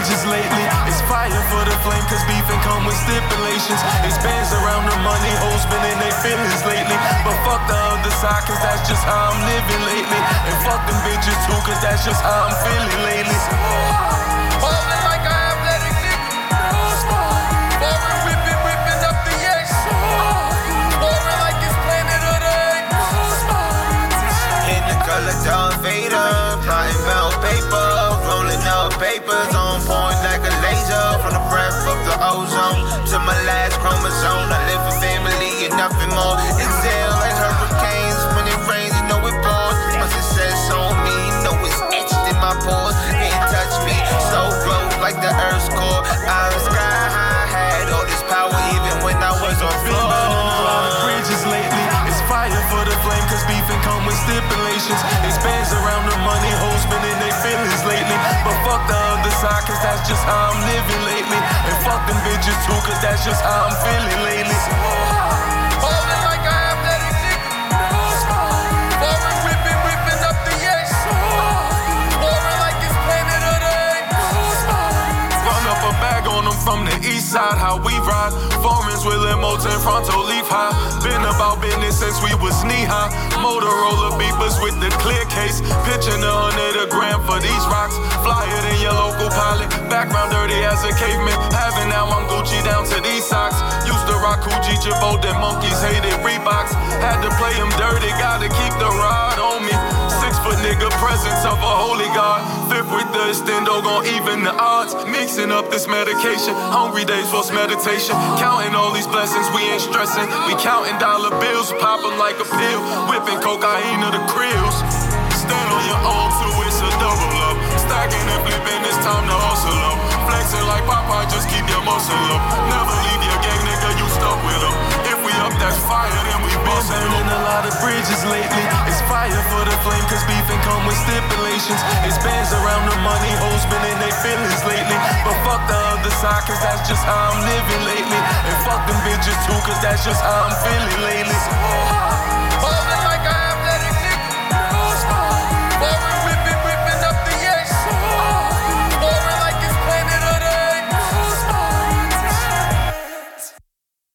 Bitches lately. It's fire for the flame, cause beef and come with stipulations. It's bands around the money, hoes been in their feelings lately. But fuck the other side, cause that's just how I'm living lately. And fuck them bitches too, cause that's just how I'm feeling lately. Oh, Vader, ozone to my last chromosome, I live for family and nothing more. Exhale like hurricanes when it rains, you know it pours. My success on me, you know it's etched in my pores. Can't touch me, so glow like the Earth's core. I'm sky high, had all this power even when I was on burning a lot of bridges lately. It's fire for the flame, cause beefing come with stipulations. It's the side, cause that's just how I'm living lately. And fuck them bitches too, cause that's just how I'm feeling lately. Ballin' like a athletic nigga. Foreign whipping, whipping up the X. Foreign like it's Planet of the up a bag on them from the east side, how we ride. Foreigns with Moten Fronto leaf high. Been about business since we was knee high. Motorola beepers with the clear case. Pitching a hundred a gram for these rocks. Background dirty as a caveman. Having now I'm Gucci down to these socks. Used to rock Gucci, Girbaud, them monkeys hated Reeboks. Had to play them dirty, gotta keep the rod on me. Six foot nigga, presence of a holy God. Fifth with the extendo, gon' even the odds. Mixing up this medication. Hungry days force meditation. Counting all these blessings, we ain't stressing. We counting dollar bills, pop 'em like a pill. Whipping cocaine to the krills. Up. Never leave your gang, nigga, you stuck with 'em. If we up, that's fire, then we been burning a lot of bridges lately. It's fire for the flame, cause beef beefing come with stipulations. It's bands around the money, hoes spinning their feelings lately. But fuck the other side, cause that's just how I'm living lately. And fuck them bitches too, cause that's just how I'm feeling lately.